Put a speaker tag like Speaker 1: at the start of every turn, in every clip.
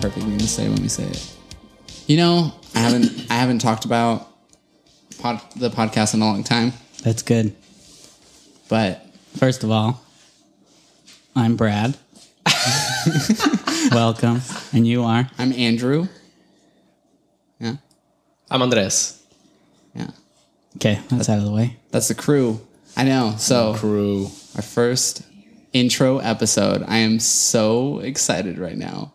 Speaker 1: say will the perfect thing to say when we say it. You know, I haven't I haven't talked about pod, the podcast in a long time,
Speaker 2: That's good.
Speaker 1: but
Speaker 2: First of all, I'm Brad. Welcome. And you are?
Speaker 1: I'm Andrew. Yeah,
Speaker 3: I'm Andres.
Speaker 1: yeah,
Speaker 2: Okay, that's out of the way.
Speaker 1: that's the crew. I know. So
Speaker 3: Crew.
Speaker 1: our first intro episode. I am so excited right now,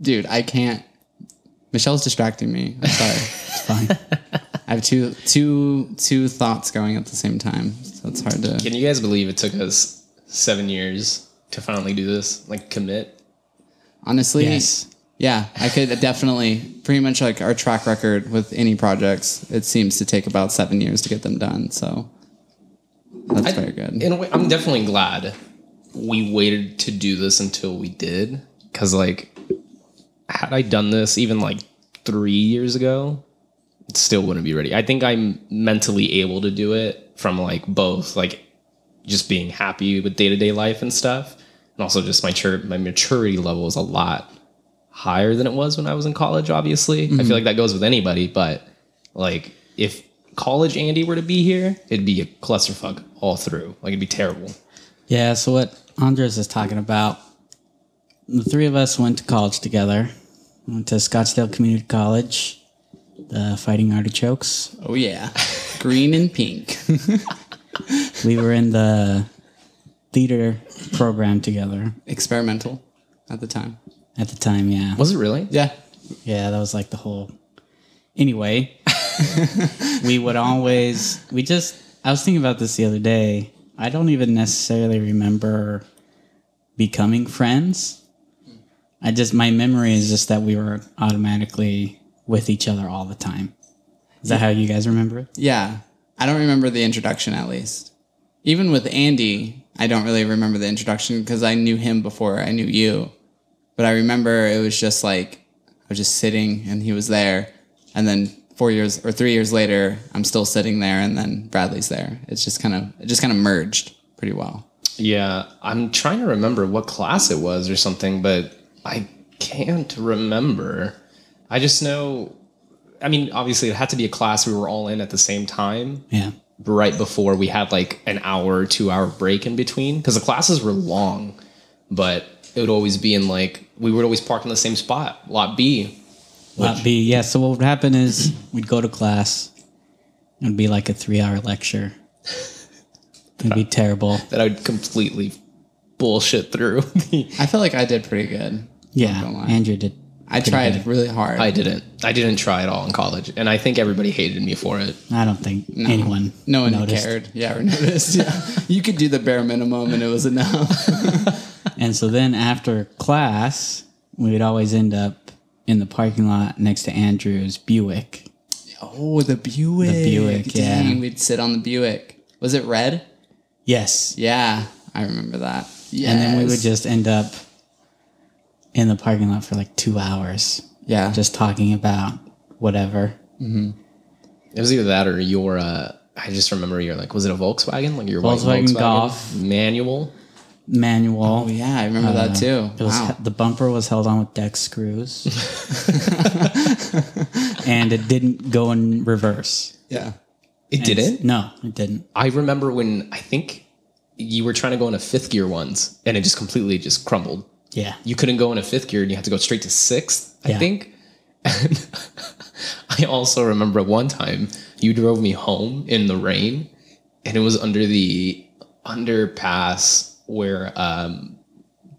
Speaker 1: dude. I can't. Michelle's distracting me. I'm sorry.
Speaker 2: It's fine.
Speaker 1: I have two two two thoughts going at the same time, so it's hard to.
Speaker 3: Can you guys believe it took us seven years to finally do this? Like commit?
Speaker 1: Honestly,
Speaker 2: Yes.
Speaker 1: yeah, I could definitely pretty much like our track record with any projects. It seems to take about seven years to get them done. So that's very good.
Speaker 3: In a way, I'm definitely glad we waited to do this until we did. Cause like, had I done this even like three years ago, it still wouldn't be ready. I think I'm mentally able to do it from like both like just being happy with day to day life and stuff, and also just my my maturity level is a lot higher than it was when I was in college. Obviously, I feel mm-hmm. like that goes with anybody, but like if college Andy were to be here, it'd be a clusterfuck all through. Like it'd be terrible.
Speaker 2: Yeah, so what Andres is talking about, the three of us went to college together. Went to Scottsdale Community College, the Fighting Artichokes.
Speaker 1: oh yeah, green and pink.
Speaker 2: We were in the theater program together
Speaker 1: Experimental at the time.
Speaker 2: at the time, yeah.
Speaker 3: Was it really?
Speaker 1: Yeah,
Speaker 2: Yeah, that was like the whole. Anyway, we would always. We just. I was thinking about this the other day. I don't even necessarily remember becoming friends. I just. My memory is just that we were automatically with each other all the time. Is that how you guys remember it?
Speaker 1: yeah. I don't remember the introduction at least. Even with Andy, I don't really remember the introduction because I knew him before I knew you. But I remember it was just like I was just sitting and he was there, and then four years or three years later, I'm still sitting there, and then Bradley's there. It's just kind of it just kind of merged pretty well.
Speaker 3: Yeah, I'm trying to remember what class it was or something, but I can't remember. I just know. I mean, obviously, it had to be a class we were all in at the same time,
Speaker 2: Yeah.
Speaker 3: right before we had like an hour, two hour break in between, because the classes were long, but it would always be in like we would always park in the same spot, lot B.
Speaker 2: Lot B. Yeah. So what would happen is we'd go to class. It would be like a three-hour lecture. It'd be terrible.
Speaker 3: That I would completely bullshit through.
Speaker 1: I feel like I did pretty good.
Speaker 2: Yeah. Andrew did.
Speaker 1: I tried really hard.
Speaker 3: I didn't. I didn't try at all in college, and I think everybody hated me for it.
Speaker 2: I don't think anyone.
Speaker 1: no one
Speaker 2: noticed.
Speaker 1: cared. Yeah, or noticed. Yeah, you could do the bare minimum, and it was enough.
Speaker 2: And so then after class, we would always end up in the parking lot next to Andrew's Buick.
Speaker 1: Oh, the Buick.
Speaker 2: The Buick, yeah.
Speaker 1: We'd sit on the Buick. Was it red?
Speaker 2: Yes.
Speaker 1: Yeah, I remember that. Yeah,
Speaker 2: And then we would just end up in the parking lot for like two hours,
Speaker 1: yeah,
Speaker 2: just talking about whatever.
Speaker 3: It was either that or your. Uh, I just remember your like, was it a Volkswagen? Like your
Speaker 2: Volkswagen
Speaker 3: Volkswagen
Speaker 2: Golf.
Speaker 3: manual.
Speaker 2: Manual.
Speaker 1: Oh yeah, I remember that too.
Speaker 2: It was
Speaker 1: wow.
Speaker 2: the bumper was held on with deck screws, and it didn't go in reverse.
Speaker 1: Yeah.
Speaker 3: It didn't.
Speaker 2: No, it didn't.
Speaker 3: I remember when I think you were trying to go into fifth gear once, and it just completely just crumbled.
Speaker 2: Yeah,
Speaker 3: You couldn't go into fifth gear, and you had to go straight to sixth. I
Speaker 2: Yeah.
Speaker 3: think. And I also remember one time you drove me home in the rain, and it was under the underpass where um,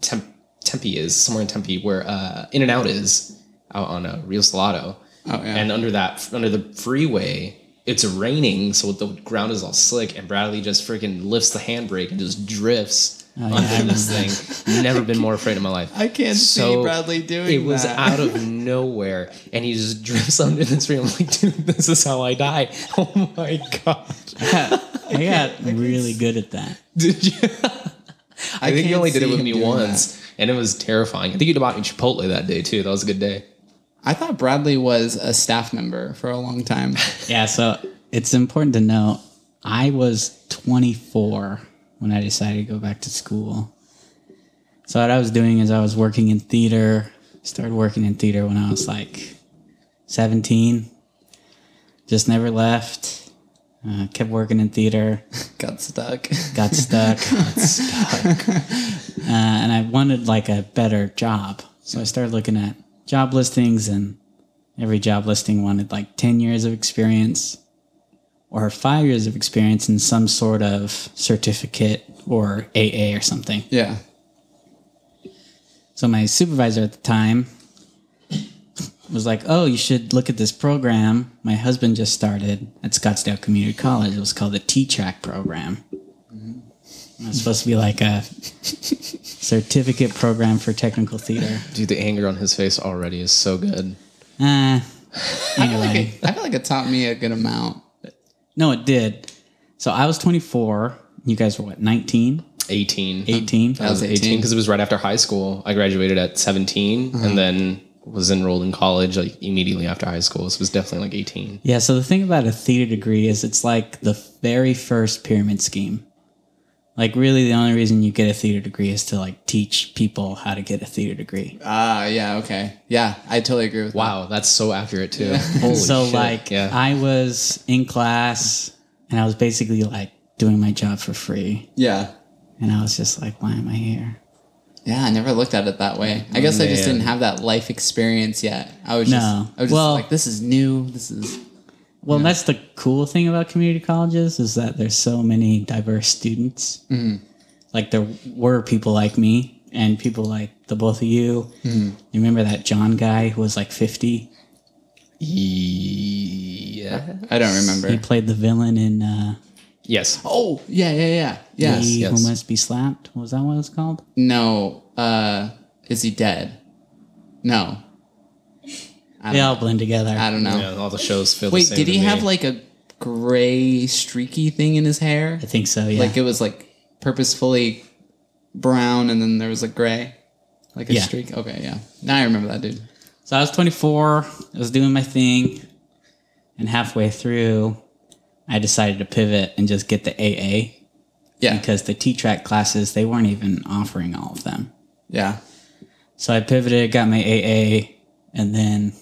Speaker 3: Temp- Tempe is, somewhere in Tempe, where uh, In and Out is, out on a Rio Salado.
Speaker 1: Oh, yeah.
Speaker 3: And under that, under the freeway, it's raining, so the ground is all slick, and Bradley just freaking lifts the handbrake and just drifts
Speaker 2: Yeah,
Speaker 3: under this thing. Never been more afraid in my life.
Speaker 1: I can't see Bradley doing that.
Speaker 3: It was
Speaker 1: that.
Speaker 3: out of nowhere, and he just drifts under this ring. I'm like, dude, this is how I die. Oh my god!
Speaker 2: I got really good at that.
Speaker 3: Did you? I, think he only did it with me
Speaker 1: doing
Speaker 3: once, and it was terrifying. I think you bought me Chipotle that day too. That was a good day.
Speaker 1: I thought Bradley was a staff member for a long time.
Speaker 2: Yeah, so it's important to know I was 24 when I decided to go back to school. So what I was doing is I was working in theater. Started working in theater when I was like 17. Just never left. Uh, kept working in theater.
Speaker 1: Got stuck.
Speaker 2: Got stuck. Uh, and I wanted like a better job. So I started looking at job listings, and every job listing wanted like 10 years of experience or five years of experience in some sort of certificate or AA or something.
Speaker 1: yeah.
Speaker 2: So my supervisor at the time was like, "Oh, you should look at this program my husband just started at Scottsdale Community College. It was called the T-Track program. It was supposed to be like a certificate program for technical theater.
Speaker 3: Dude, the anger on his face already is so good.
Speaker 2: Uh,
Speaker 1: I feel, like it, I feel like it taught me a good amount.
Speaker 2: No, it did. So I was 24. You guys were what, 19,
Speaker 3: 18.
Speaker 2: 18?
Speaker 3: I was
Speaker 1: was
Speaker 3: 18
Speaker 1: 18.
Speaker 3: because it was right after high school. I graduated at 17 mm-hmm. and then was enrolled in college like immediately after high school. So it was definitely like 18.
Speaker 2: Yeah, so the thing about a theater degree is it's like the very first pyramid scheme. Like really the only reason you get a theater degree is to like teach people how to get a theater degree.
Speaker 1: Ah, yeah, okay. Yeah, I totally agree with
Speaker 3: Wow, that's so accurate too. Holy
Speaker 2: so
Speaker 3: shit.
Speaker 2: like
Speaker 3: yeah.
Speaker 2: I was in class and I was basically like doing my job for free.
Speaker 1: Yeah.
Speaker 2: And I was just like, why am I here?
Speaker 1: Yeah, I never looked at it that way. I guess I just didn't have that life experience yet. I was
Speaker 2: No.
Speaker 1: just I was just
Speaker 2: Well-
Speaker 1: like this is new. This is
Speaker 2: Well, that's the cool thing about community colleges is that there's so many diverse students.
Speaker 3: Mm-hmm.
Speaker 2: Like there were people like me and people like the both of you.
Speaker 3: Mm-hmm.
Speaker 2: You remember that John guy who was like 50?
Speaker 3: yeah.
Speaker 1: I don't remember.
Speaker 2: He played the villain in uh,
Speaker 3: Yes.
Speaker 1: Oh, yeah, yeah, yeah. Yes.
Speaker 2: He
Speaker 3: yes.
Speaker 2: Who Must Be Slapped. Was that what it was called?
Speaker 1: No. Uh is he dead? No. I
Speaker 2: They all blend together.
Speaker 1: I don't know.
Speaker 3: Yeah, all the shows feel the
Speaker 1: Wait,
Speaker 3: same
Speaker 1: did
Speaker 3: to
Speaker 1: he
Speaker 3: me.
Speaker 1: have like a gray streaky thing in his hair?
Speaker 2: I think so, yeah.
Speaker 1: Like it was like purposefully brown and then there was a gray? Like a
Speaker 2: Yeah.
Speaker 1: streak? Okay, yeah. Now I remember that dude.
Speaker 2: So I was 24. I was doing my thing, and halfway through, I decided to pivot and just get the AA
Speaker 1: Yeah.
Speaker 2: because the T track classes they weren't even offering all of them.
Speaker 1: Yeah.
Speaker 2: So I pivoted, got my AA, and then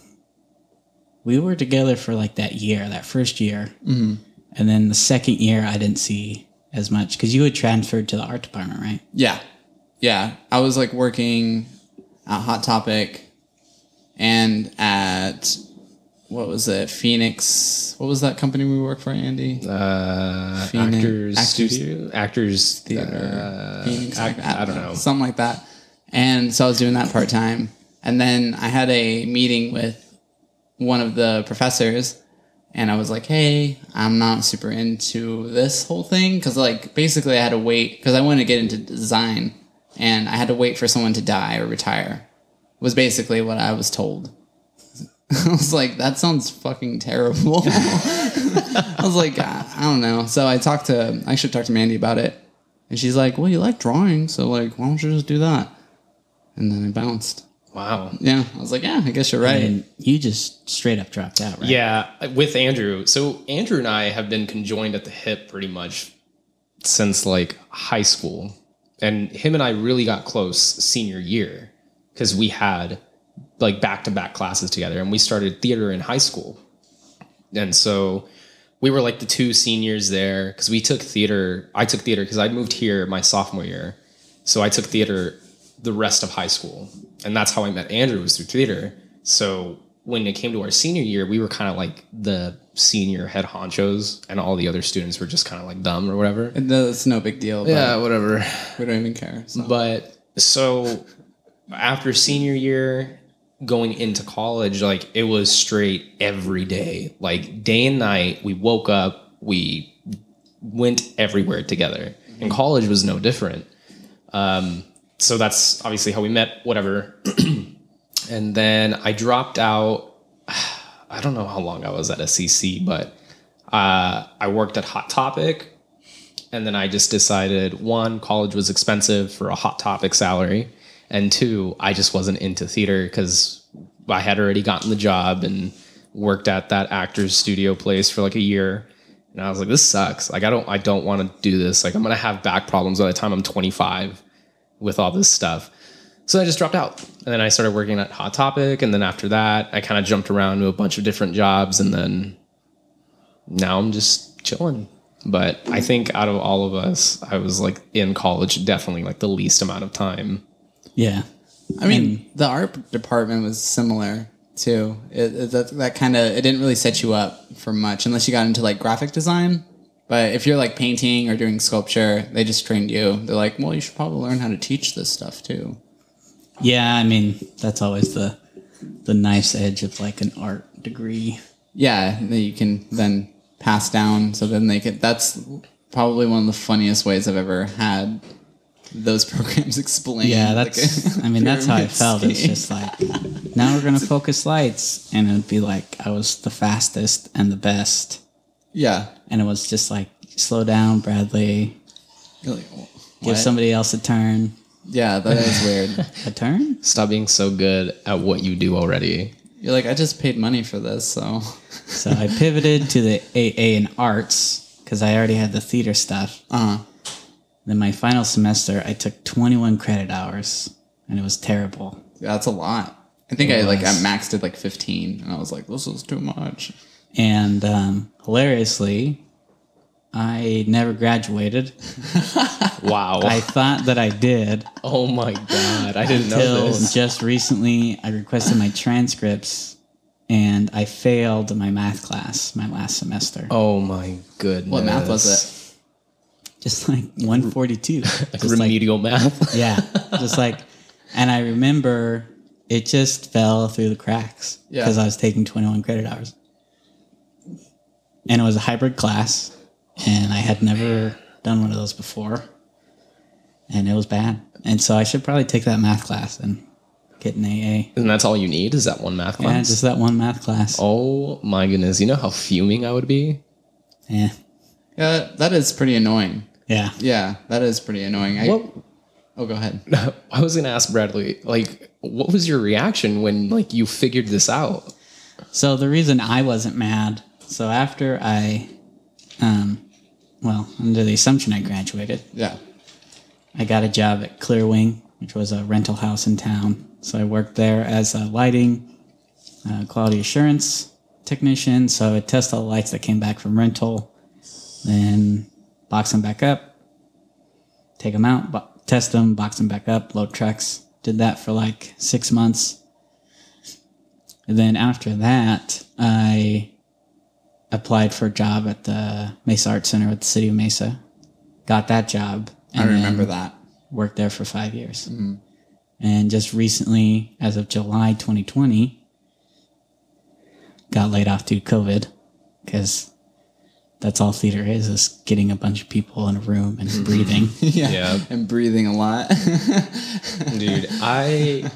Speaker 2: we were together for like that year, that first year, mm-hmm. and then the second year I didn't see as much because you had transferred to the art department, right?
Speaker 1: Yeah. Yeah. I was like working at Hot Topic and at what was it? Phoenix. What was that company we worked for, Andy?
Speaker 3: uh,
Speaker 1: Phoenix-
Speaker 3: actors,
Speaker 1: Actors
Speaker 3: studio actors
Speaker 1: Theater. Phoenix.
Speaker 3: act- I don't know.
Speaker 1: Something like that. And so I was doing that part time. And then I had a meeting with one of the professors and I was like, hey, I'm not super into this whole thing. Cause like basically I had to wait because I wanted to get into design and I had to wait for someone to die or retire, was basically what I was told. I was like, that sounds fucking terrible. I was like, I, I don't know. So I talked to, I should talk to Mandy about it. And she's like, well, you like drawing. So like, why don't you just do that? And then I bounced.
Speaker 3: Wow.
Speaker 1: Yeah. I was like, yeah, I guess you're right.
Speaker 2: And you just straight up dropped out, right?
Speaker 3: Yeah, with Andrew. So Andrew and I have been conjoined at the hip pretty much since like high school. And him and I really got close senior year because we had like back to back classes together and we started theater in high school. And so we were like the two seniors there because we took theater. I took theater because I moved here my sophomore year. So I took theater the rest of high school. And that's how I met Andrew was through theater. So when it came to our senior year, we were kind of like the senior head honchos, and all the other students were just kind of like dumb or whatever.
Speaker 1: And It's no big deal. But
Speaker 3: whatever.
Speaker 1: We don't even care. So.
Speaker 3: But so after senior year, going into college, like it was straight every day, like day and night. We woke up, we went everywhere together, and college was no different. Um, so that's obviously how we met, whatever. and then I dropped out. I don't know how long I was at SCC, but uh, I worked at Hot Topic and then I just decided one, college was expensive for a hot topic salary, and two, I just wasn't into theater because I had already gotten the job and worked at that actor's studio place for like a year. And I was like, this sucks. Like I don't I don't want to do this. Like I'm gonna have back problems by the time I'm 25 with all this stuff. So I just dropped out. And then I started working at Hot Topic. And then after that, I kind of jumped around to a bunch of different jobs. And then now I'm just chilling. But I think out of all of us, I was like in college, definitely like the least amount of time.
Speaker 2: Yeah.
Speaker 1: I mean, the art department was similar too. It, it, that that kind of it didn't really set you up for much unless you got into like graphic design. But if you're like painting or doing sculpture, they just trained you. They're like, well, you should probably learn how to teach this stuff too.
Speaker 2: Yeah, I mean, that's always the the nice edge of like an art degree.
Speaker 1: Yeah, that you can then pass down. So then they could. That's probably one of the funniest ways I've ever had those programs explained.
Speaker 2: Yeah,
Speaker 1: like
Speaker 2: that's.
Speaker 1: a
Speaker 2: I mean, that's how I felt. It's just like now we're gonna focus lights, and it'd be like I was the fastest and the best,
Speaker 1: yeah.
Speaker 2: and it was just like slow down, Bradley.
Speaker 1: You're like,
Speaker 2: Give somebody else a turn.
Speaker 1: Yeah, that is weird.
Speaker 2: A turn?
Speaker 3: Stop being so good at what you do already.
Speaker 1: You're like, I just paid money for this, so
Speaker 2: So I pivoted to the AA in arts because I already had the theater stuff.
Speaker 1: uh huh.
Speaker 2: Then my final semester, I took 21 credit hours, and it was terrible.
Speaker 1: Yeah, That's a lot. I think I like I
Speaker 2: was.
Speaker 1: maxed it like 15, and I was like, this is too much.
Speaker 2: And um, hilariously, I never graduated.
Speaker 3: Wow.
Speaker 2: I thought that I did
Speaker 3: oh my God. I didn't know
Speaker 2: until
Speaker 3: this.
Speaker 2: just recently. I requested my transcripts, and I failed my math class my last semester.
Speaker 3: Oh my goodness.
Speaker 1: What math was it?
Speaker 2: Just like 142.
Speaker 3: Like
Speaker 2: Just like
Speaker 3: remedial math.
Speaker 2: Yeah, just like, and I remember it just fell through the cracks
Speaker 1: Yeah.
Speaker 2: because I was taking 21 credit hours. And it was a hybrid class, and I had never done one of those before. And it was bad. And so I should probably take that math class and get an AA.
Speaker 3: and that's all you need is that one math class.
Speaker 2: Yeah,
Speaker 3: class?
Speaker 2: just that one math class.
Speaker 3: oh my goodness. You know how fuming I would be?
Speaker 2: Yeah.
Speaker 1: Yeah, that is pretty annoying.
Speaker 2: Yeah.
Speaker 1: Yeah, that is pretty annoying. I,
Speaker 3: What
Speaker 1: Oh, go ahead.
Speaker 3: I was gonna ask Bradley, like, what was your reaction when like you figured this out?
Speaker 2: So the reason I wasn't mad, so after I, um, well, under the assumption I graduated,
Speaker 1: Yeah.
Speaker 2: I got a job at Clearwing, which was a rental house in town. So I worked there as a lighting, uh, quality assurance technician. So I would test all the lights that came back from rental, then box them back up, take them out, bo- test them, box them back up, load trucks. Did that for like six months. And then after that, I applied for a job at the Mesa Art Center with the city of Mesa. Got that job.
Speaker 1: I
Speaker 2: and then
Speaker 1: remember that.
Speaker 2: Worked there for five years. Mm-hmm. And just recently, as of July 2020, got laid off due to COVID because that's all theater is, is getting a bunch of people in a room and mm-hmm. breathing.
Speaker 1: yeah.
Speaker 3: Yeah.
Speaker 1: And breathing a lot.
Speaker 3: Dude, I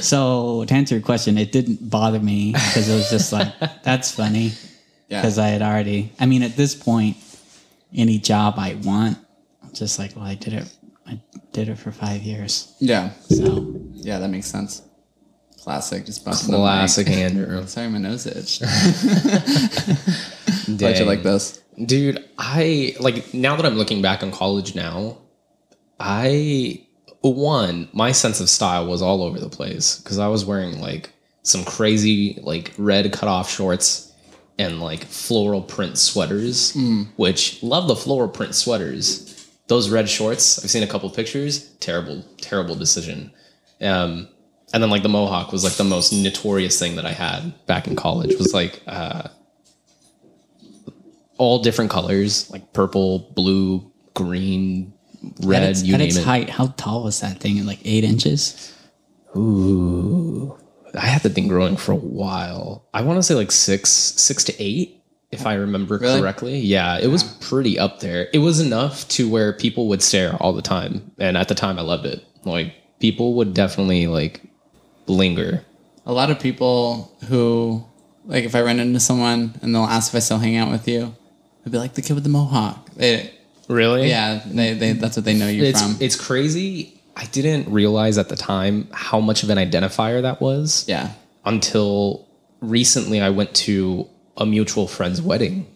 Speaker 2: so to answer your question, it didn't bother me because it was just like, that's funny.
Speaker 1: Yeah.
Speaker 2: because I had already. I mean, at this point, any job I want, I'm just like, well, I did it. I did it for five years,
Speaker 1: yeah.
Speaker 2: so
Speaker 1: Yeah, that makes sense. Classic. Just busting the mic.
Speaker 3: classic Andrew.
Speaker 1: Sorry, my nose itched.
Speaker 3: Dang.
Speaker 1: Glad you like this.
Speaker 3: Dude, I like now that I'm looking back on college now, I one, my sense of style was all over the place because I was wearing like some crazy like red cutoff shorts and like floral print sweaters, which love the floral print sweaters. Those red shorts, I've seen a couple pictures. Terrible, terrible decision. Um, and then like the mohawk was like the most notorious thing that I had back in college. Was like uh, all different colors, like purple, blue, green, red.
Speaker 2: at its,
Speaker 3: you
Speaker 2: at
Speaker 3: name
Speaker 2: its
Speaker 3: it.
Speaker 2: height, how tall was that thing? Like eight inches.
Speaker 3: Ooh, I had the thing growing for a while. I want to say like six, six to eight, if I remember
Speaker 1: Really?
Speaker 3: correctly. Yeah, it was pretty up there. It was enough to where people would stare all the time, and at the time, I loved it. Like people would definitely like linger.
Speaker 1: A lot of people who, like, if I run into someone and they'll ask if I still hang out with you, I'd be like, the kid with the mohawk. They,
Speaker 3: Really?
Speaker 1: yeah, they, they, that's what they know you
Speaker 3: It's
Speaker 1: from.
Speaker 3: it's crazy. I didn't realize at the time how much of an identifier that was.
Speaker 1: yeah.
Speaker 3: until recently I went to a mutual friend's wedding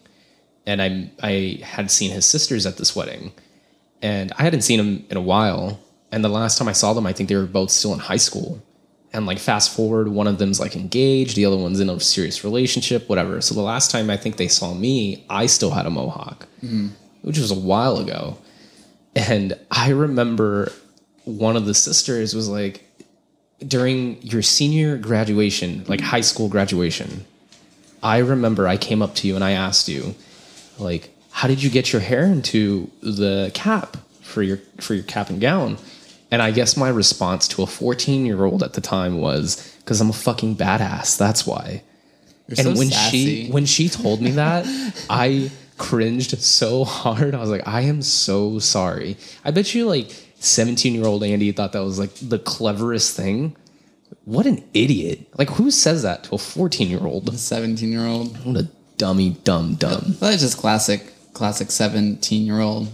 Speaker 3: and I I had seen his sisters at this wedding and I hadn't seen him in a while And the last time I saw them, I think they were both still in high school. And like fast forward, one of them's like engaged, the other one's in a serious relationship, whatever. So the last time I think they saw me, I still had a mohawk, mm-hmm. which was a while ago. And I remember one of the sisters was like, during your senior graduation, like high school graduation, I remember I came up to you and I asked you, like, how did you get your hair into the cap for your for your cap and gown? And I guess my response to a 14 year old at the time was, because I'm a fucking badass. That's why.
Speaker 1: You're
Speaker 3: and
Speaker 1: so
Speaker 3: when
Speaker 1: sassy.
Speaker 3: she when she told me that, I cringed so hard. I was like, I am so sorry. I bet you like 17 year old Andy thought that was like the cleverest thing. What an idiot. Like who says that to a 14 year old?
Speaker 1: 17 year old.
Speaker 3: What a dummy, dumb, dumb.
Speaker 1: That's just classic, classic 17 year old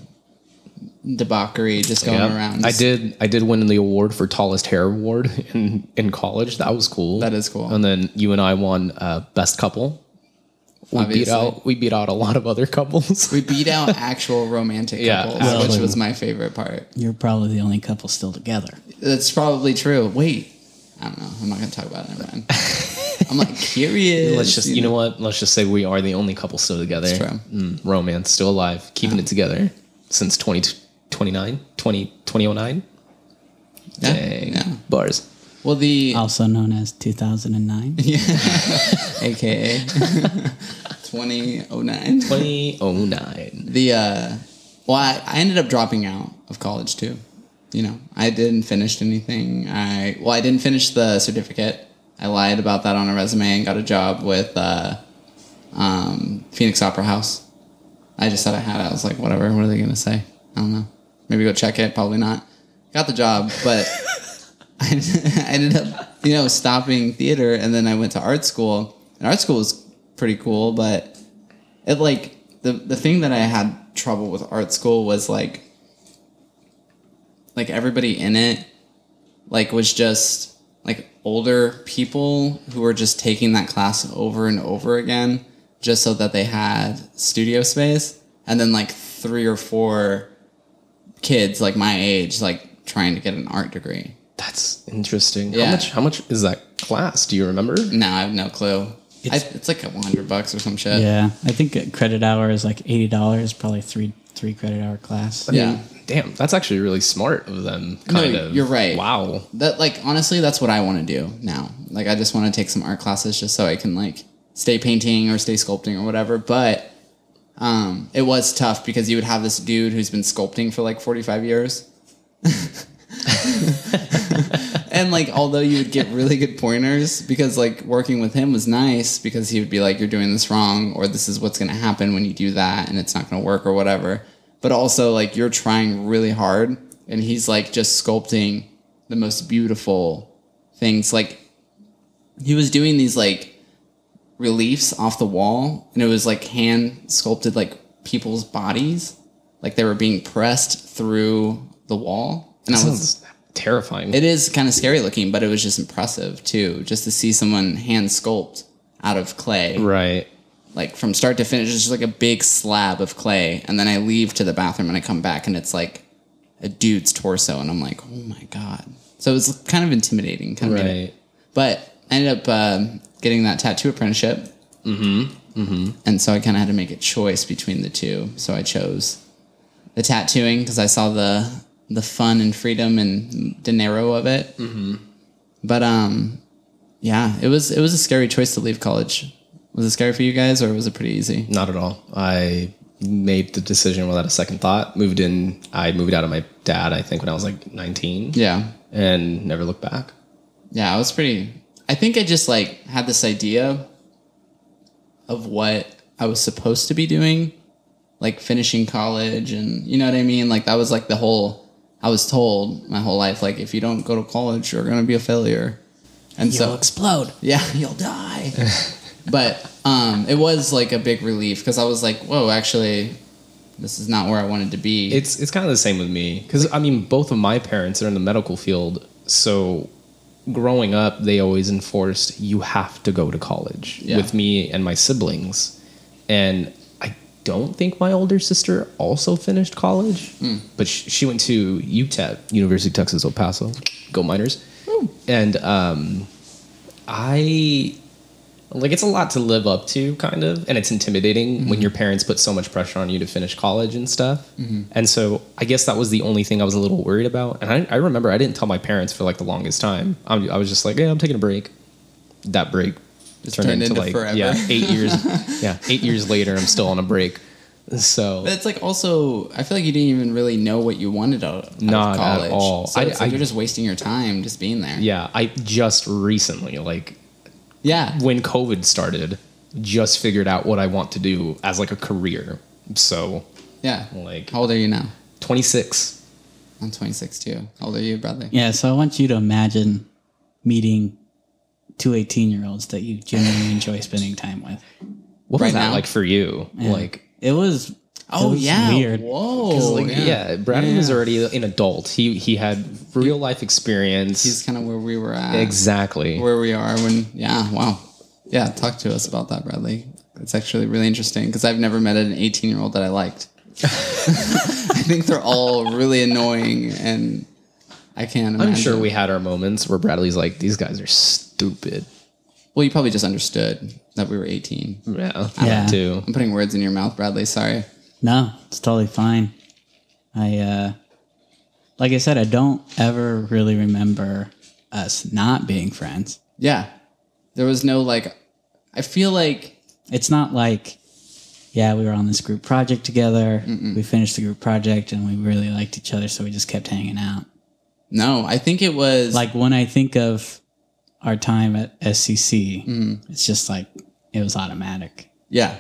Speaker 1: debauchery just going around.
Speaker 3: I did. I did win the award for tallest hair award in in college. That was cool.
Speaker 1: That is cool.
Speaker 3: And then you and I won uh, best couple. We beat out. We beat out a lot of other couples.
Speaker 1: We beat out actual romantic
Speaker 3: Yeah,
Speaker 1: couples,
Speaker 3: absolutely.
Speaker 1: which was my favorite part.
Speaker 2: You're probably the only couple still together.
Speaker 1: That's probably true. Wait, I don't know. I'm not going to talk about it. Never mind. I'm like curious.
Speaker 3: Let's just. You know what? Let's just say we are the only couple still together.
Speaker 1: It's true.
Speaker 3: Mm, romance still alive, keeping it together since 20, 29, 20, 2009.
Speaker 1: Yeah,
Speaker 3: Dang.
Speaker 1: yeah.
Speaker 3: Bars.
Speaker 1: Well, the
Speaker 2: Also known as 2009.
Speaker 1: yeah, AKA 2009.
Speaker 3: 2009.
Speaker 1: The uh, well, I, I ended up dropping out of college too. You know, I didn't finish anything. I well, I didn't finish the certificate. I lied about that on a resume and got a job with uh, um, Phoenix Opera House. I just said I had it. I was like, whatever. What are they gonna say? I don't know. Maybe go check it. Probably not. Got the job, but I, ended up, you know, stopping theater, and then I went to art school. And art school was pretty cool, but it like the the thing that I had trouble with art school was like like everybody in it like was just like older people who were just taking that class over and over again just so that they had studio space and then like three or four kids like my age like trying to get an art degree
Speaker 3: That's interesting.
Speaker 1: Yeah.
Speaker 3: How much? How much is that class? Do you remember?
Speaker 1: no i have no clue it's,
Speaker 2: It's-
Speaker 1: it's like a hundred bucks or some shit
Speaker 2: Yeah, I think a credit hour is like eighty dollars, probably three three credit hour class.
Speaker 1: yeah
Speaker 3: Damn, that's actually really smart of them. Kind
Speaker 1: No,
Speaker 3: of.
Speaker 1: you're right.
Speaker 3: Wow.
Speaker 1: that like honestly that's what i want to do now like i just want to take some art classes just so i can like stay painting or stay sculpting or whatever but um it was tough because you would have this dude who's been sculpting for like 45 years and like although you would get really good pointers because like working with him was nice because he would be like you're doing this wrong or this is what's going to happen when you do that and it's not going to work or whatever. But also like you're trying really hard and he's like just sculpting the most beautiful things. Like he was doing these like reliefs off the wall and it was like hand sculpted like people's bodies. Like they were being pressed through the wall and i was
Speaker 3: terrifying.
Speaker 1: it is kind of scary looking, but it was just impressive too, just to see someone hand sculpt out of clay,
Speaker 3: right.
Speaker 1: like from start to finish. It's just like a big slab of clay, and then I leave to the bathroom and I come back and it's like a dude's torso, and I'm like, oh my god. So it was kind of intimidating, kind of.
Speaker 3: Right.
Speaker 1: But I ended up um getting that tattoo apprenticeship. Mm-hmm. Mm-hmm. And so I kind of had to make a choice between the two. So I chose the tattooing because I saw the the fun and freedom and dinero of it. Mm-hmm. But um, yeah, it was it was a scary choice to leave college. Was it scary for you guys, or was it pretty easy?
Speaker 3: Not at all. I made the decision without a second thought. Moved in. I moved out of my dad. I think when I was like 19.
Speaker 1: Yeah,
Speaker 3: And never looked back.
Speaker 1: yeah, I was pretty. I think I just like had this idea of what I was supposed to be doing, like finishing college, and you know what I mean. Like that was like the whole. I was told my whole life, like if you don't go to college, you're gonna be a failure, and
Speaker 2: You'll
Speaker 1: so
Speaker 2: explode.
Speaker 1: yeah, you'll die. but um, it was like a big relief because I was like, whoa, actually, this is not where I wanted to be.
Speaker 3: It's it's kind of the same with me because I mean both of my parents are in the medical field, so growing up they always enforced you have to go to college
Speaker 1: Yeah.
Speaker 3: with me and my siblings, and I don't think my older sister also finished college, hmm. but sh- she went to UTEP, University of Texas El Paso. Go Miners! Hmm. And um, I like it's a lot to live up to, kind of, and it's intimidating mm-hmm. when your parents put so much pressure on you to finish college and stuff. Mm-hmm. And so I guess that was the only thing I was a little worried about. And I, I remember I didn't tell my parents for like the longest time. I'm, I was just like, yeah, I'm taking a break. That break
Speaker 1: turned into forever.
Speaker 3: yeah, eight years. yeah, eight years later, I'm still on a break. So
Speaker 1: But it's like also, I feel like you didn't even really know what you wanted out, out
Speaker 3: Not
Speaker 1: of
Speaker 3: at
Speaker 1: college.
Speaker 3: all.
Speaker 1: So
Speaker 3: I-
Speaker 1: it's like
Speaker 3: I-
Speaker 1: you're just wasting your time just being there.
Speaker 3: yeah, I just recently like
Speaker 1: Yeah.
Speaker 3: when COVID started, just figured out what I want to do as like a career. So
Speaker 1: Yeah.
Speaker 3: Like-
Speaker 1: How old are you now?
Speaker 3: 26.
Speaker 1: I'm 26 too. How old are you, brother?
Speaker 2: Yeah, so I want you to imagine meeting two 18 year olds that you genuinely enjoy spending time with.
Speaker 3: What
Speaker 1: Right
Speaker 3: was that
Speaker 1: now?
Speaker 3: like for you?
Speaker 2: Yeah.
Speaker 3: Like,
Speaker 2: it was.
Speaker 1: Oh
Speaker 2: it was
Speaker 1: yeah.
Speaker 2: weird.
Speaker 1: Whoa.
Speaker 3: 'cause, like yeah, Bradley was
Speaker 1: Yeah.
Speaker 3: already an adult. He he had real life experience.
Speaker 1: He's kind of where we were at.
Speaker 3: exactly.
Speaker 1: Where we are when. Yeah. Wow. Yeah. Talk to us about that, Bradley. It's actually really interesting because I've never met an 18 year old that I liked. I think they're all really annoying, and I can't. Imagine.
Speaker 3: I'm sure we had our moments where Bradley's like, these guys are stupid.
Speaker 1: Well, you probably just understood that we were 18.
Speaker 3: Yeah,
Speaker 2: Yeah.
Speaker 3: I too.
Speaker 1: I'm putting words in your mouth, Bradley. Sorry.
Speaker 2: No, it's totally fine. I, uh, like I said, I don't ever really remember us not being friends.
Speaker 1: Yeah. There was no like. I feel like
Speaker 2: It's not like, yeah, we were on this group project together. We finished the group project and we really liked each other, so we just kept hanging out.
Speaker 1: No. I think it was
Speaker 2: Like when I think of our time at SCC, mm. it's just like it was automatic.
Speaker 1: yeah.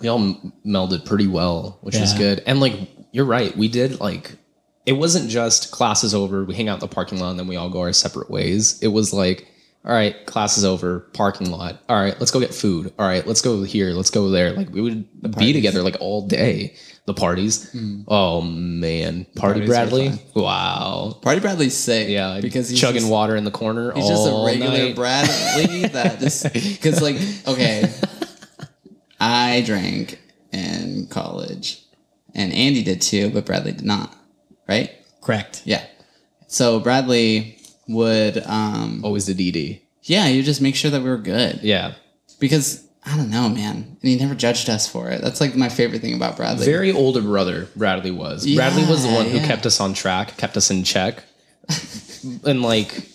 Speaker 3: we all m- melded pretty well, which was
Speaker 2: Yeah.
Speaker 3: good. And like you're right, we did like it wasn't just classes over, we hang out in the parking lot, and then we all go our separate ways. It was like, all right, class is over, parking lot. All right, let's go get food. All right, let's go here, let's go there. Like we would be together like all day. The parties. Hmm. Oh man, party Bradley. Wow.
Speaker 1: Party Bradley's sick.
Speaker 3: Yeah,
Speaker 1: because he's
Speaker 3: chugging
Speaker 1: just,
Speaker 3: water in the corner.
Speaker 1: He's just a regular
Speaker 3: night.
Speaker 1: Bradley that just because like okay, I drank in college, and Andy did too, but Bradley did not. Right?
Speaker 2: Correct.
Speaker 1: Yeah. So Bradley would um
Speaker 3: Always the DD.
Speaker 1: yeah, you just make sure that we were good
Speaker 3: Yeah.
Speaker 1: because I don't know, man, and he never judged us for it. That's like my favorite thing about Bradley.
Speaker 3: Very older brother, Bradley was. Bradley was the one who
Speaker 1: yeah.
Speaker 3: kept us on track, kept us in check. and like,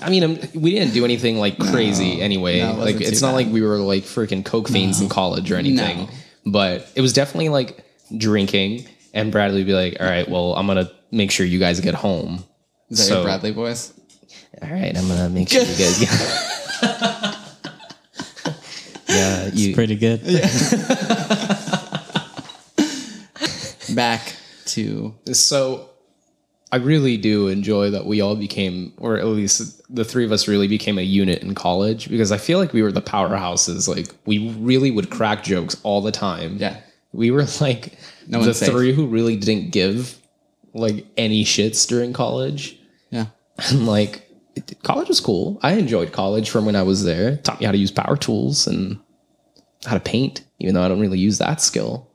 Speaker 3: I mean, um, we didn't do anything like crazy anyway.
Speaker 1: No, it
Speaker 3: like, it's not
Speaker 1: bad.
Speaker 3: like we were like freaking coke fiends in college or anything.
Speaker 1: No.
Speaker 3: But it was definitely like drinking. And Bradley would be like, all right, well, I'm going to make sure you guys get home.
Speaker 1: Is that
Speaker 3: so-
Speaker 1: your Bradley voice?
Speaker 3: All right, I'm going to make sure you guys get Yeah, you,
Speaker 2: Pretty good.
Speaker 1: Back to
Speaker 3: So I really do enjoy that we all became, or at least the three of us really became a unit in college because I feel like we were the powerhouses. Like we really would crack jokes all the time.
Speaker 1: yeah.
Speaker 3: We were like
Speaker 1: No
Speaker 3: the
Speaker 1: safe.
Speaker 3: three who really didn't give like any shits during college.
Speaker 1: Yeah.
Speaker 3: And like it, college was cool. I enjoyed college from when I was there. It taught me how to use power tools and how to paint, even though I don't really use that skill.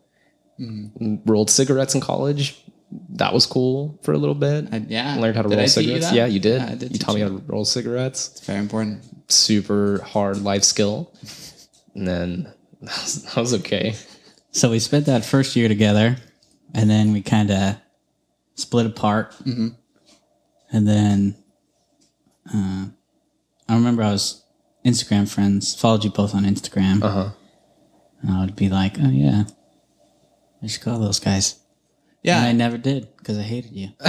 Speaker 1: Mm-hmm.
Speaker 3: Rolled cigarettes in college. That was cool for a little bit.
Speaker 1: I- yeah.
Speaker 3: Learned how to
Speaker 1: Did
Speaker 3: roll
Speaker 1: I teach you
Speaker 3: cigarettes. Yeah, you did.
Speaker 1: Yeah, I did
Speaker 3: you
Speaker 1: teach
Speaker 3: taught me how to roll cigarettes.
Speaker 1: It's very important.
Speaker 3: Super hard life skill. And then that was, that was okay.
Speaker 2: So we spent that first year together, and then we kind of split apart. Mm-hmm. And then uh, I remember I was Instagram friends, followed you both on Instagram.
Speaker 3: Uh huh.
Speaker 2: And I would be like, oh, yeah, I should call those guys. Yeah. And I never did because I hated you.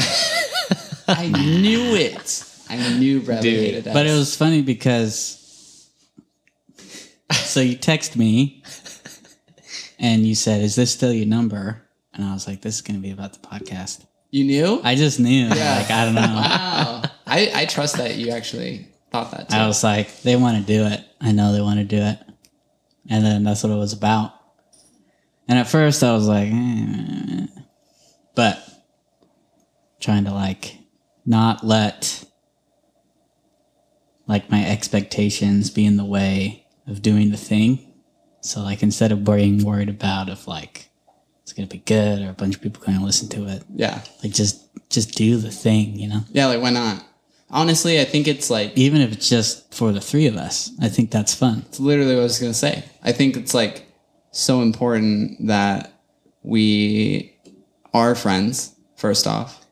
Speaker 1: I knew it. I knew Bradley
Speaker 3: Dude.
Speaker 1: hated us.
Speaker 2: But it was funny because so you text me and you said, "Is this still your number?" And I was like, "This is going to be about the podcast."
Speaker 1: you knew.
Speaker 2: I just knew. Yeah. Like I don't know.
Speaker 1: wow. I I trust that you actually thought that too.
Speaker 2: I was like, they want to do it. I know they want to do it. And then that's what it was about. And at first I was like, eh. but trying to like not let like my expectations be in the way of doing the thing. So like instead of being worried about if like it's gonna be good or a bunch of people gonna listen to it,
Speaker 1: Yeah.
Speaker 2: like just just do the thing, you know.
Speaker 1: Yeah, like why not? Honestly, I think it's like
Speaker 2: Even if it's just for the three of us, I think that's fun.
Speaker 1: it's literally what I was gonna say. I think it's like so important that we are friends, first off.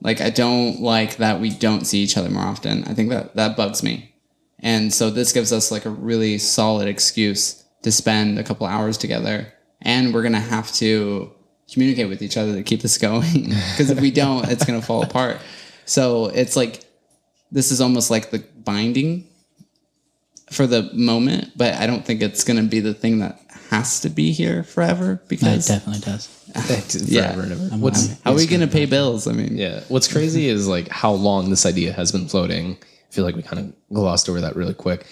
Speaker 1: Like I don't like that we don't see each other more often. I think that that bugs me. And so this gives us like a really solid excuse to spend a couple hours together. And we're gonna have to communicate with each other to keep this going. Because if we don't, it's gonna fall apart. So it's like this is almost like the binding for the moment, but I don't think it's gonna be the thing that has to be here forever because It
Speaker 2: definitely does.
Speaker 1: Yeah.
Speaker 3: Forever and ever. What's
Speaker 1: how are we gonna pay bills? I mean,
Speaker 3: Yeah. What's crazy is like how long this idea has been floating. I feel like we kind of glossed over that really quick.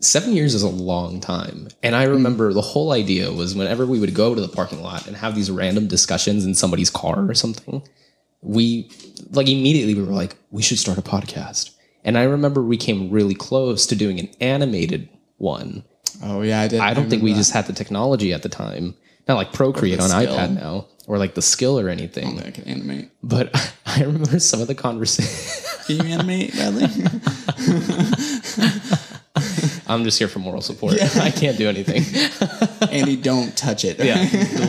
Speaker 3: Seven years is a long time. And I remember the whole idea was whenever we would go to the parking lot and have these random discussions in somebody's car or something, we like immediately we were like, we should start a podcast. And I remember we came really close to doing an animated one.
Speaker 1: Oh yeah, I did.
Speaker 3: I don't think we
Speaker 1: remember
Speaker 3: just had the technology at the time. Not like Procreate on
Speaker 1: skill.
Speaker 3: iPad now or like the skill or anything.
Speaker 1: that. I can animate.
Speaker 3: But I remember some of the conversations.
Speaker 1: Can you animate, Bradley?
Speaker 3: I'm just here for moral support. I can't do anything.
Speaker 1: Andy, don't touch it.
Speaker 3: yeah,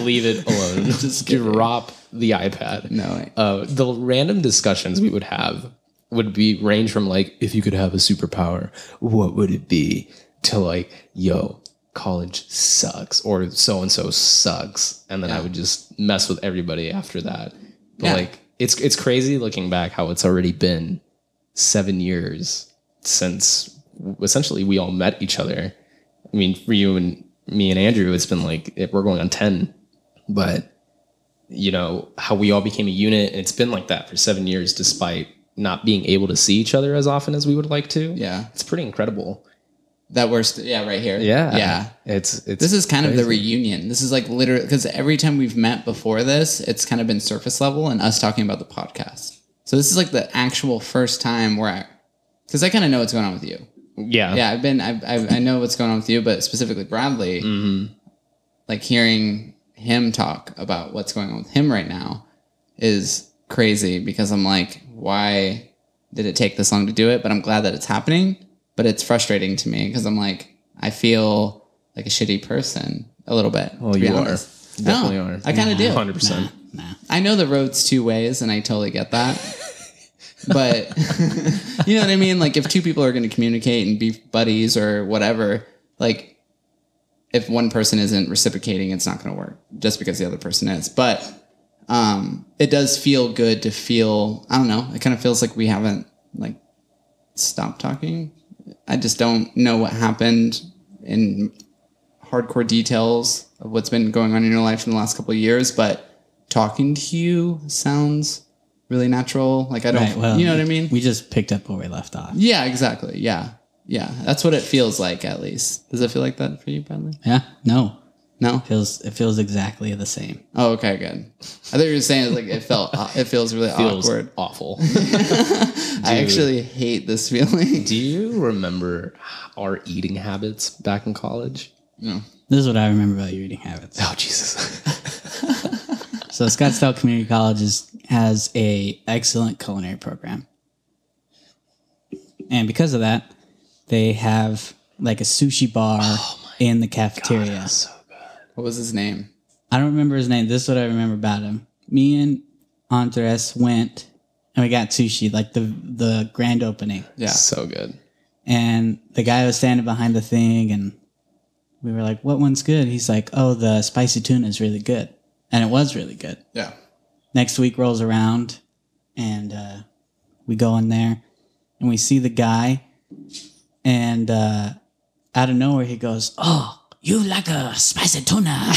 Speaker 3: leave it alone.
Speaker 1: Just
Speaker 3: drop the iPad.
Speaker 1: No.
Speaker 3: Uh, the random discussions we would have would be range from like, if you could have a superpower, what would it be? To like, yo, college sucks, or so and so sucks, and then I would just mess with everybody after that. But
Speaker 1: Yeah.
Speaker 3: like, it's it's crazy looking back how it's already been seven years since essentially we all met each other. I mean, for you and me and Andrew, it's been like we're going on ten, but you know how we all became a unit, and it's been like that for seven years, despite not being able to see each other as often as we would like to.
Speaker 1: yeah.
Speaker 3: it's pretty incredible.
Speaker 1: That we're st- yeah right here.
Speaker 3: Yeah,
Speaker 1: Yeah.
Speaker 3: It's it's
Speaker 1: This is kind of the reunion. This is like literally because every time we've met before this, it's kind of been surface level and us talking about the podcast. So this is like the actual first time where I, because I kind of know what's going on with you.
Speaker 3: yeah
Speaker 1: Yeah, I've been, I've, I've, I know what's going on with you, but specifically Bradley,
Speaker 3: Mm-hmm.
Speaker 1: like hearing him talk about what's going on with him right now is crazy because I'm like, why did it take this long to do it? But I'm glad that it's happening. But it's frustrating to me because I'm like, I feel like a shitty person a little bit. Be
Speaker 3: you are. Definitely
Speaker 1: No,
Speaker 3: are.
Speaker 1: I kind of do.
Speaker 3: hundred percent.
Speaker 2: Nah.
Speaker 1: I know the road's two ways, and I totally get that. but you know what I mean? Like, if two people are going to communicate and be buddies or whatever, like, if one person isn't reciprocating, it's not going to work just because the other person is. But um, it does feel good to feel. I don't know. It kind of feels like we haven't like stopped talking. I just don't know what happened in hardcore details of what's been going on in your life in the last couple of years, but talking to you sounds really natural. Like I don't,
Speaker 2: Right, well,
Speaker 1: you know what I mean?
Speaker 2: We just picked up where we left off.
Speaker 1: yeah, exactly. Yeah, yeah. That's what it feels like, at least. Does it feel like that for you, Bradley?
Speaker 2: Yeah, no,
Speaker 1: No.
Speaker 2: It feels it feels exactly the same.
Speaker 1: Oh, okay, good. I thought you were saying it's like it felt, it feels really
Speaker 3: Feels
Speaker 1: awkward.
Speaker 3: awful.
Speaker 1: I actually hate this feeling.
Speaker 3: Do you remember our eating habits back in college?
Speaker 1: No.
Speaker 2: This is what I remember about your eating habits.
Speaker 3: Oh Jesus!
Speaker 2: So Scottsdale Community College is, has a excellent culinary program, and because of that, they have like a sushi bar in the cafeteria.
Speaker 3: so
Speaker 1: What was his name?
Speaker 2: I don't remember his name. This is what I remember about him. Me and Andres went and we got sushi, like the the grand opening.
Speaker 1: Yeah.
Speaker 3: so good.
Speaker 2: And the guy was standing behind the thing and we were like, What one's good? He's like, Oh, the spicy tuna is really good. And it was really good.
Speaker 1: Yeah.
Speaker 2: Next week rolls around and uh, we go in there and we see the guy and uh, out of nowhere he goes, Oh, you like a spicy tuna.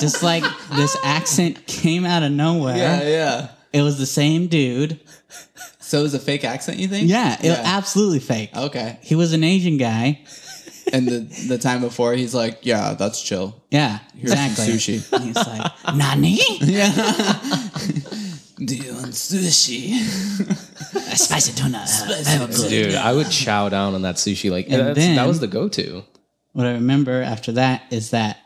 Speaker 2: Just like this accent came out of nowhere.
Speaker 1: yeah. Yeah.
Speaker 2: It was the same dude.
Speaker 1: So it was a fake accent, you think?
Speaker 2: Yeah, it absolutely fake.
Speaker 1: Okay.
Speaker 2: He was an Asian guy.
Speaker 1: And the the time before, he's like, "Yeah, that's chill."
Speaker 2: Yeah,
Speaker 1: Here's
Speaker 2: exactly.
Speaker 1: sushi.
Speaker 2: And he's like, Nani?
Speaker 1: Want sushi?
Speaker 2: Spicy tuna. very.
Speaker 3: Dude, I would chow down on that sushi. Like
Speaker 2: And
Speaker 3: that's-
Speaker 2: then-
Speaker 3: that was the go-to.
Speaker 2: what I remember after that is that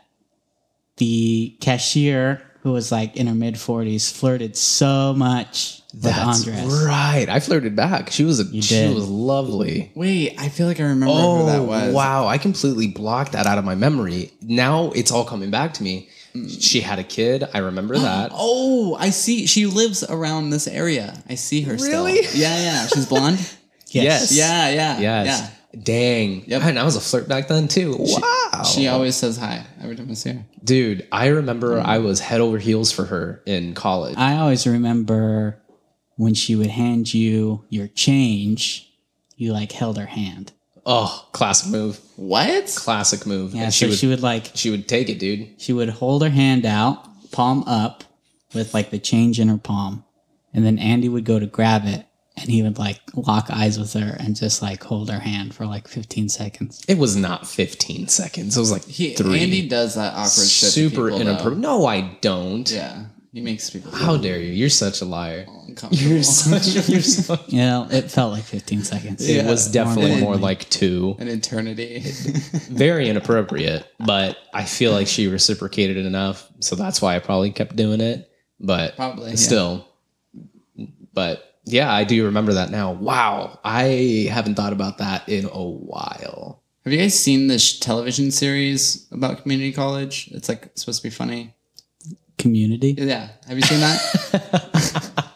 Speaker 2: the cashier who was like in her mid 40s flirted so much with
Speaker 3: That's
Speaker 2: Andres.
Speaker 3: right. I flirted back. She was a she
Speaker 2: did.
Speaker 3: was lovely.
Speaker 1: Wait, I feel like I remember who
Speaker 3: Oh
Speaker 1: that was.
Speaker 3: wow! I completely blocked that out of my memory. Now it's all coming back to me. She had a kid. I remember that.
Speaker 1: Oh, I see. She lives around this area. I see her
Speaker 3: Really?
Speaker 1: still. Yeah, yeah. She's blonde.
Speaker 3: Yes.
Speaker 1: yeah, yeah.
Speaker 3: Yes. Dang.
Speaker 1: Yep.
Speaker 3: And I was a flirt back then too. Wow.
Speaker 1: Yeah. She always says hi every time I see her.
Speaker 3: Dude, I remember mm. I was head over heels for her in college.
Speaker 2: I always remember when she would hand you your change, you like held her hand.
Speaker 3: Oh, classic move.
Speaker 1: What?
Speaker 3: Classic move.
Speaker 2: Yeah,
Speaker 3: and
Speaker 2: so
Speaker 3: she would
Speaker 2: she would like
Speaker 3: she would take it, dude.
Speaker 2: she would hold her hand out, palm up, with like the change in her palm, and then Andy would go to grab it, and he would like lock eyes with her and just like hold her hand for like 15 seconds.
Speaker 3: It was not 15 seconds. It was like
Speaker 1: He,
Speaker 3: three.
Speaker 1: Andy does that awkward shit. to
Speaker 3: Super
Speaker 1: people, though.
Speaker 3: inappropriate. No, I don't.
Speaker 1: Yeah, he makes people
Speaker 3: How dare you? You're such a liar. You're such. You're so,
Speaker 2: You know, it felt like 15 seconds.
Speaker 3: it was definitely
Speaker 2: than-
Speaker 3: more like two.
Speaker 1: An eternity.
Speaker 3: Very inappropriate, but I feel like she reciprocated it enough, so that's why I probably kept doing it. But
Speaker 1: Probably, yeah.
Speaker 3: still. But yeah, I do remember that now. Wow, I haven't thought about that in a while.
Speaker 1: Have you guys seen this television series about community college? It's like supposed to be funny.
Speaker 2: Community.
Speaker 1: Yeah. Have you seen that?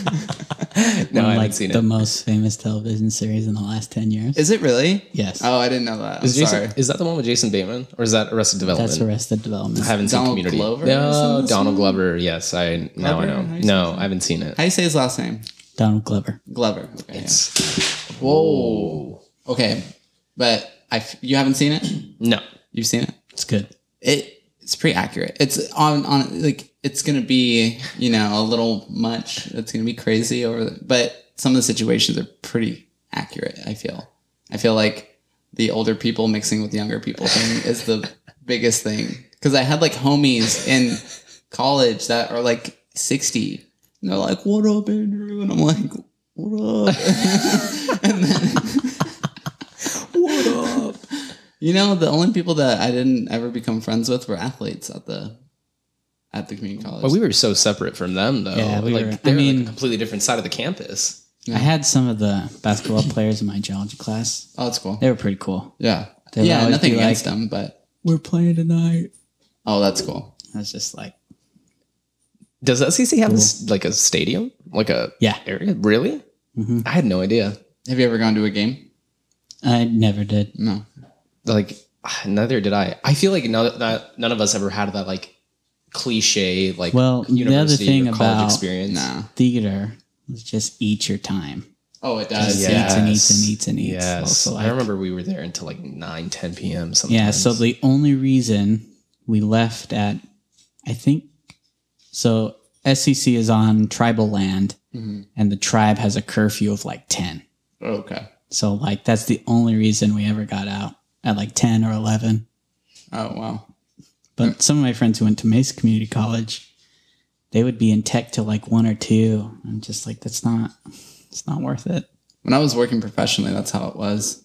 Speaker 3: No, I haven't
Speaker 2: like
Speaker 3: seen
Speaker 2: the
Speaker 3: it.
Speaker 2: most famous television series in the last 10 years.
Speaker 1: Is it really?
Speaker 2: yes.
Speaker 1: Oh, I didn't know that. I'm
Speaker 3: Is, Jason,
Speaker 1: sorry.
Speaker 3: is that the one with Jason Bateman, or is that Arrested Development?
Speaker 2: That's Arrested Development.
Speaker 3: I haven't seen Community.
Speaker 1: Glover is
Speaker 3: No,
Speaker 1: in this
Speaker 3: Donald
Speaker 1: one?
Speaker 3: Glover. Yes, I now I
Speaker 1: Glover?
Speaker 3: know.
Speaker 1: How do you say
Speaker 3: No,
Speaker 1: his
Speaker 3: I haven't seen it.
Speaker 1: How do you say his last name?
Speaker 2: Donald Glover.
Speaker 1: Glover. Okay. yeah.
Speaker 3: It's
Speaker 1: Whoa. Okay, but I f- you haven't seen it.
Speaker 3: no.
Speaker 1: You've seen it.
Speaker 2: It's good.
Speaker 1: It it's pretty accurate. It's on on like it's gonna be you know a little much. It's gonna be crazy over, the, but some of the situations are pretty accurate. I feel. I feel like the older people mixing with younger people thing is the biggest thing because I had like homies in college that are like sixty. And they're like, "What up, Andrew?" And I'm like, "What up?" and then, "What up?" You know, the only people that I didn't ever become friends with were athletes at the at the community college.
Speaker 3: But we were so separate from them, though.
Speaker 2: Yeah, we
Speaker 3: like
Speaker 2: were- I
Speaker 3: they were like
Speaker 2: mean-
Speaker 3: a completely different side of the campus.
Speaker 2: I had some of the basketball players in my geology class.
Speaker 1: oh, that's cool.
Speaker 2: They were pretty cool.
Speaker 1: Yeah,
Speaker 2: They would
Speaker 1: yeah. Nothing against
Speaker 2: like-
Speaker 1: them, but
Speaker 2: We're playing tonight.
Speaker 1: oh, that's cool.
Speaker 2: I was just like,
Speaker 3: Does SCC have this like a stadium, like a
Speaker 2: Yeah.
Speaker 3: area? Really?
Speaker 2: Mhm.
Speaker 3: I had no idea.
Speaker 1: Have you ever gone to a game?
Speaker 2: I never did.
Speaker 1: No.
Speaker 3: Like neither did I. I feel like none, that none of us ever had that like cliche like
Speaker 2: Well, the other
Speaker 3: university
Speaker 2: thing
Speaker 3: or college
Speaker 2: about-
Speaker 3: experience.
Speaker 1: Nah.
Speaker 2: Theater was just eat your time.
Speaker 1: Oh, it
Speaker 2: Just
Speaker 1: does.
Speaker 2: eats and eats and eats and eats.
Speaker 3: Yes,
Speaker 2: So,
Speaker 3: I remember we were there until like 9, 10 p.m. Sometimes.
Speaker 2: Yeah, so the only reason we left at, I think, so SCC is on tribal land,
Speaker 1: Mhm.
Speaker 2: and the tribe has a curfew of like 10.
Speaker 1: Okay.
Speaker 2: So, like, that's the only reason we ever got out at like 10 or 11.
Speaker 1: Oh wow.
Speaker 2: But some of my friends who went to Mesa Community College, they would be in tech till like one or two. I'm just like, that's not, it's not worth it.
Speaker 1: When I was working professionally, that's how it was.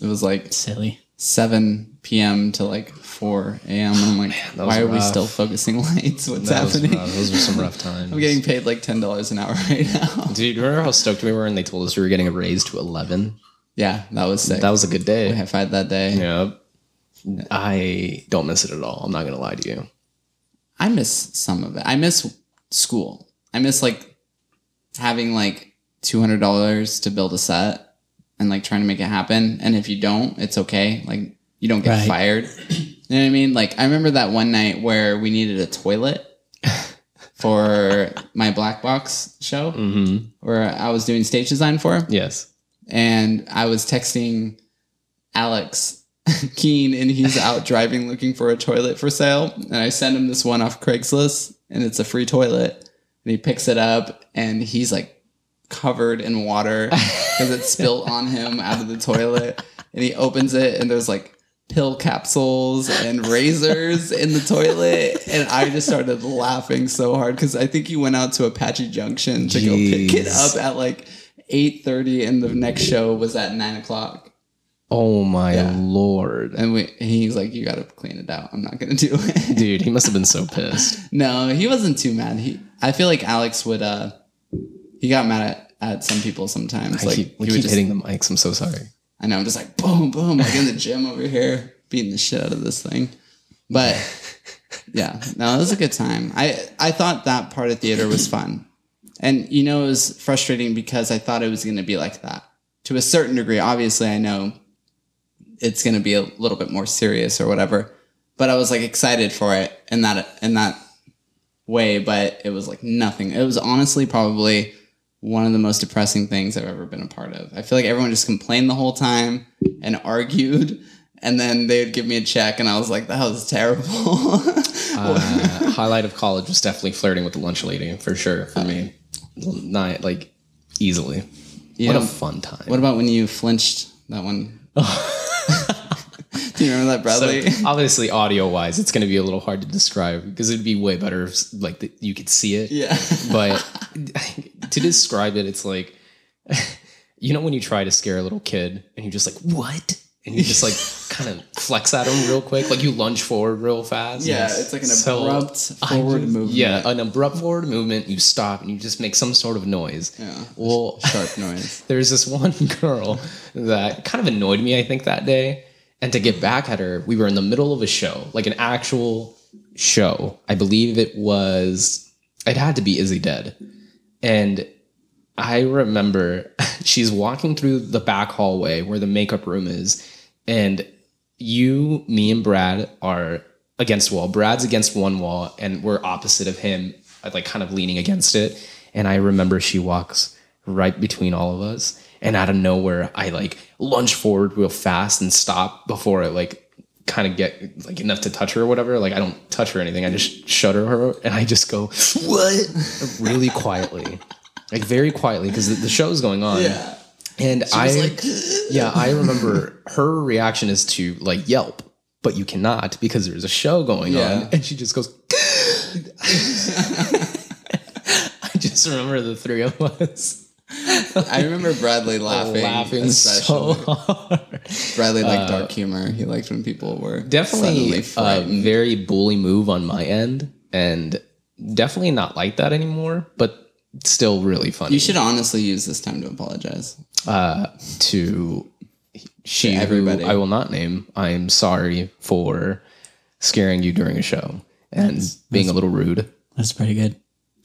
Speaker 1: It was like
Speaker 2: silly.
Speaker 1: 7 p.m. to like 4 a.m. And I'm like,
Speaker 3: that
Speaker 1: why
Speaker 3: was
Speaker 1: are we still focusing lights? What's
Speaker 3: That
Speaker 1: happening?
Speaker 3: Those were some rough times.
Speaker 1: I'm getting paid like $10 an hour right now.
Speaker 3: Dude, remember how stoked we were and they told us we were getting a raise to 11?
Speaker 1: Yeah, that was sick.
Speaker 3: That was a good day.
Speaker 1: we high fived that day.
Speaker 3: Yeah. I don't miss it at all. I'm not going to lie to you.
Speaker 1: I miss some of it. I miss school. I miss like having like two hundred dollars to build a set and like trying to make it happen. And if you don't, it's okay. Like you don't get
Speaker 2: Right.
Speaker 1: fired. You know what I mean? Like I remember that one night where we needed a toilet for my black box show
Speaker 3: Mm-hmm.
Speaker 1: where I was doing stage design for
Speaker 3: Yes.
Speaker 1: And I was texting Alex Keen, and he's out driving looking for a toilet for sale. And I send him this one off Craigslist, and it's a free toilet. And he picks it up, and he's like covered in water because it spilled on him out of the toilet. And he opens it, and there's like pill capsules and razors in the toilet. And I just started laughing so hard because I think he went out to Apache Junction to go pick it up at like 8.30 and the next show was at 9 o'clock
Speaker 3: Oh my lord.
Speaker 1: And we, he's like, "You got to clean it out. I'm not gonna do it."
Speaker 3: Dude, he must have been so pissed.
Speaker 1: no, he wasn't too mad. He, I feel like Alex would. uh He got mad at, at some people sometimes.
Speaker 3: I
Speaker 1: like
Speaker 3: keep, we keep
Speaker 1: just.
Speaker 3: hitting the mics. I'm so sorry.
Speaker 1: I know. I'm just like boom, boom, like in the gym over here, beating the shit out of this thing. But yeah, no, it was a good time. I I thought that part of theater was fun, and you know, it was frustrating because I thought it was going to be like that to a certain degree. Obviously, I know it's going to be a little bit more serious or whatever, but I was like excited for it in that in that way. But it was like nothing. It was honestly probably one of the most depressing things I've ever been a part of. I feel like everyone just complained the whole time and argued, and then they'd give me a check, and I was like, that was terrible.
Speaker 3: Uh, highlight of college was definitely flirting with the lunch lady for sure for me. Not like easily.
Speaker 1: Yeah.
Speaker 3: What a fun time.
Speaker 1: what about when you flinched that one? Do you remember that, Bradley?
Speaker 3: So obviously, audio wise, it's going to be a little hard to describe because it'd be way better if like the, you could see it.
Speaker 1: yeah.
Speaker 3: But to describe it, it's like you know when you try to scare a little kid and you're just like, "What?" And you just like kind of flex at him real quick, like you lunge forward real fast.
Speaker 1: Yeah, it's like an
Speaker 3: So,
Speaker 1: abrupt forward
Speaker 3: just-
Speaker 1: movement.
Speaker 3: Yeah, an abrupt forward movement. You stop and you just make some sort of noise.
Speaker 1: Yeah.
Speaker 3: Well,
Speaker 1: Sharp noise.
Speaker 3: there's this one girl that kind of annoyed me, I think, that day. And to get back at her, we were in the middle of a show, like an actual show. I believe it was, it had to be Is He Dead. And I remember she's walking through the back hallway where the makeup room is. And you, me, and Brad are against wall. Brad's against one wall, and we're opposite of him, uh, like kind of leaning against it. And I remember she walks right between all of us. And out of nowhere, I like lunge forward real fast and stop before I like kind of get like enough to touch her or whatever. Like I don't touch her or anything. I just shudder her and I just go, what? really quietly. Like very quietly because the, the show's going on.
Speaker 1: Yeah.
Speaker 3: And I
Speaker 1: was like,
Speaker 3: yeah, I remember her reaction is to like yelp, but you cannot because there's a show going
Speaker 1: Yeah.
Speaker 3: on. And she just goes I just remember the three of us
Speaker 1: I remember Bradley laughing.
Speaker 3: laughing so hard.
Speaker 1: Bradley liked dark uh, humor. He liked when people were
Speaker 3: Definitely a very bully move on my end, and definitely not like that anymore, but still really funny.
Speaker 1: you should honestly use this time to apologize.
Speaker 3: Uh, to she
Speaker 1: To everybody.
Speaker 3: who I will not name. I am sorry for scaring you during a show and being a little rude.
Speaker 2: That's pretty good.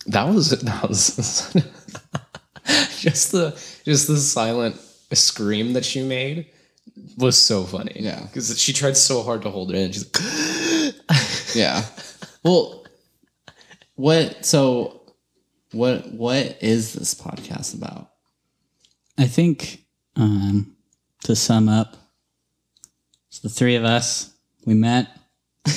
Speaker 3: That was that was just the just the silent scream that she made was so funny.
Speaker 1: Yeah.
Speaker 3: because she tried so hard to hold it in. She's like,
Speaker 1: Yeah. Well, what? So, what? What is this podcast about?
Speaker 2: I think um, to sum up, it's the three of us. We met.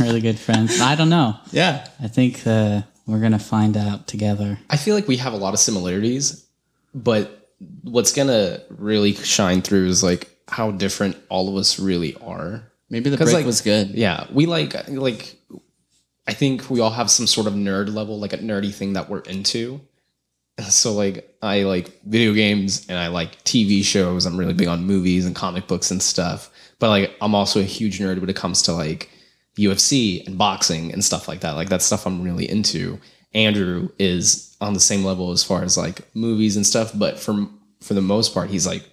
Speaker 2: really good friends. I don't know.
Speaker 1: Yeah.
Speaker 2: I think uh, we're gonna find out together.
Speaker 3: I feel like we have a lot of similarities, but what's gonna really shine through is like how different all of us really are.
Speaker 1: Maybe the break
Speaker 3: like-
Speaker 1: was good.
Speaker 3: Yeah, we like like I think we all have some sort of nerd level, like a nerdy thing that we're into. So like I like video games and I like TV shows. I'm really big on movies and comic books and stuff. But like I'm also a huge nerd when it comes to like UFC and boxing and stuff like that. Like that's stuff I'm really into. Andrew is on the same level as far as like movies and stuff, but for for the most part, he's like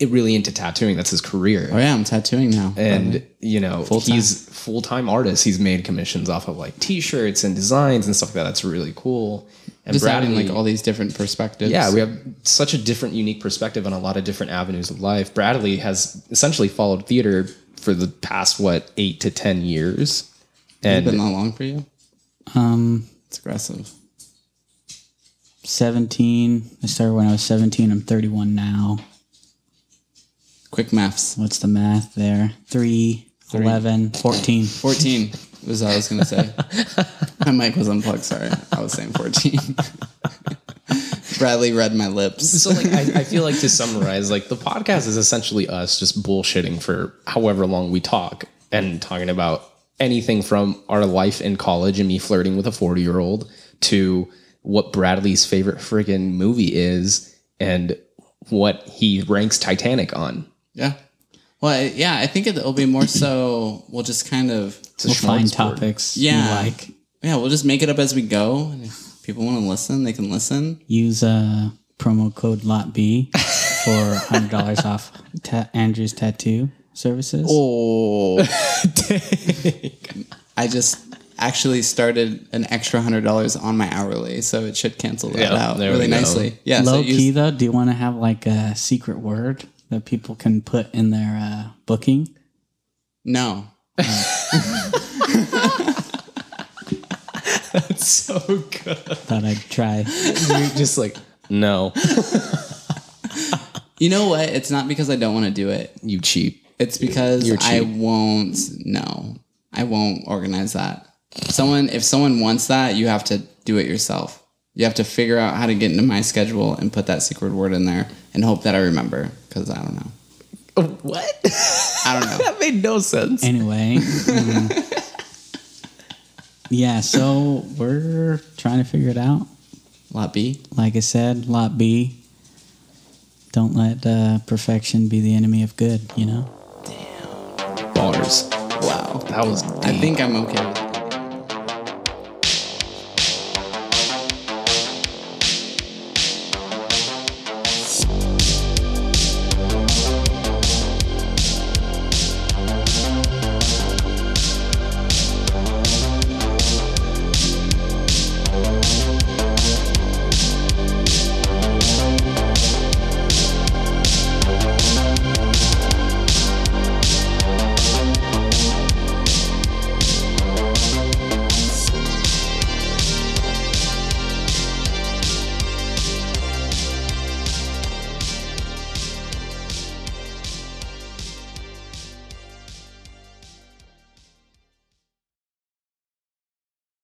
Speaker 3: really into tattooing. That's his career
Speaker 1: Oh yeah, I'm tattooing now.
Speaker 3: and you know he's full time artist. He's made commissions off of like T-shirts and designs and stuff like that. That's really cool. And
Speaker 1: just adding
Speaker 3: Bradley,
Speaker 1: like all these different perspectives.
Speaker 3: yeah, we have such a different, unique perspective on a lot of different avenues of life. Bradley has essentially followed theater for the past what eight to ten years,
Speaker 1: Has it been that long for you?
Speaker 2: Um,
Speaker 1: It's aggressive.
Speaker 2: 17. I started when I was 17. I'm 31 now.
Speaker 1: Quick maths.
Speaker 2: What's the math there? 3, 11, 14.
Speaker 1: 14 was what I was gonna say. my mic was unplugged. Sorry, I was saying 14. Bradley read my lips.
Speaker 3: so like I, I feel like to summarize, like the podcast is essentially us just bullshitting for however long we talk and talking about anything from our life in college and me flirting with a 40 year old to what Bradley's favorite friggin' movie is and what he ranks Titanic on.
Speaker 1: Yeah. Well, yeah, I think it'll be more so. We'll just kind of,
Speaker 3: It's a
Speaker 2: We'll find
Speaker 3: smorgasbord.
Speaker 2: topics
Speaker 1: Yeah.
Speaker 2: you like.
Speaker 1: yeah, we'll just make it up as we go. And if people want to listen, they can listen.
Speaker 2: Use uh, promo code LOTB for hundred dollars off ta- Andrew's tattoo services.
Speaker 1: Oh, I just actually started an extra hundred dollars on my hourly, so it should cancel that
Speaker 3: Yeah,
Speaker 1: out
Speaker 3: there
Speaker 1: really nicely. Yeah, so
Speaker 2: Low
Speaker 1: use-
Speaker 2: key though, do you want to have like a secret word that people can put in their uh, booking?
Speaker 1: no,
Speaker 3: so good.
Speaker 2: Thought I'd try.
Speaker 3: You're just like, no,
Speaker 1: you know what? It's not because I don't want to do it.
Speaker 3: you cheap.
Speaker 1: It's because
Speaker 3: You're
Speaker 1: I won't. No, I won't organize that. Someone, if someone wants that, you have to do it yourself. You have to figure out how to get into my schedule and put that secret word in there and hope that I remember. Because I don't know.
Speaker 3: Oh, what?
Speaker 1: I don't know.
Speaker 3: that made no sense.
Speaker 2: Anyway. um, yeah, so we're trying to figure it out.
Speaker 1: Lot B.
Speaker 2: Like I said, lot B. Don't let uh, perfection be the enemy of good, you know? Damn.
Speaker 3: Bars.
Speaker 1: Wow.
Speaker 3: That was.
Speaker 1: I think I'm okay with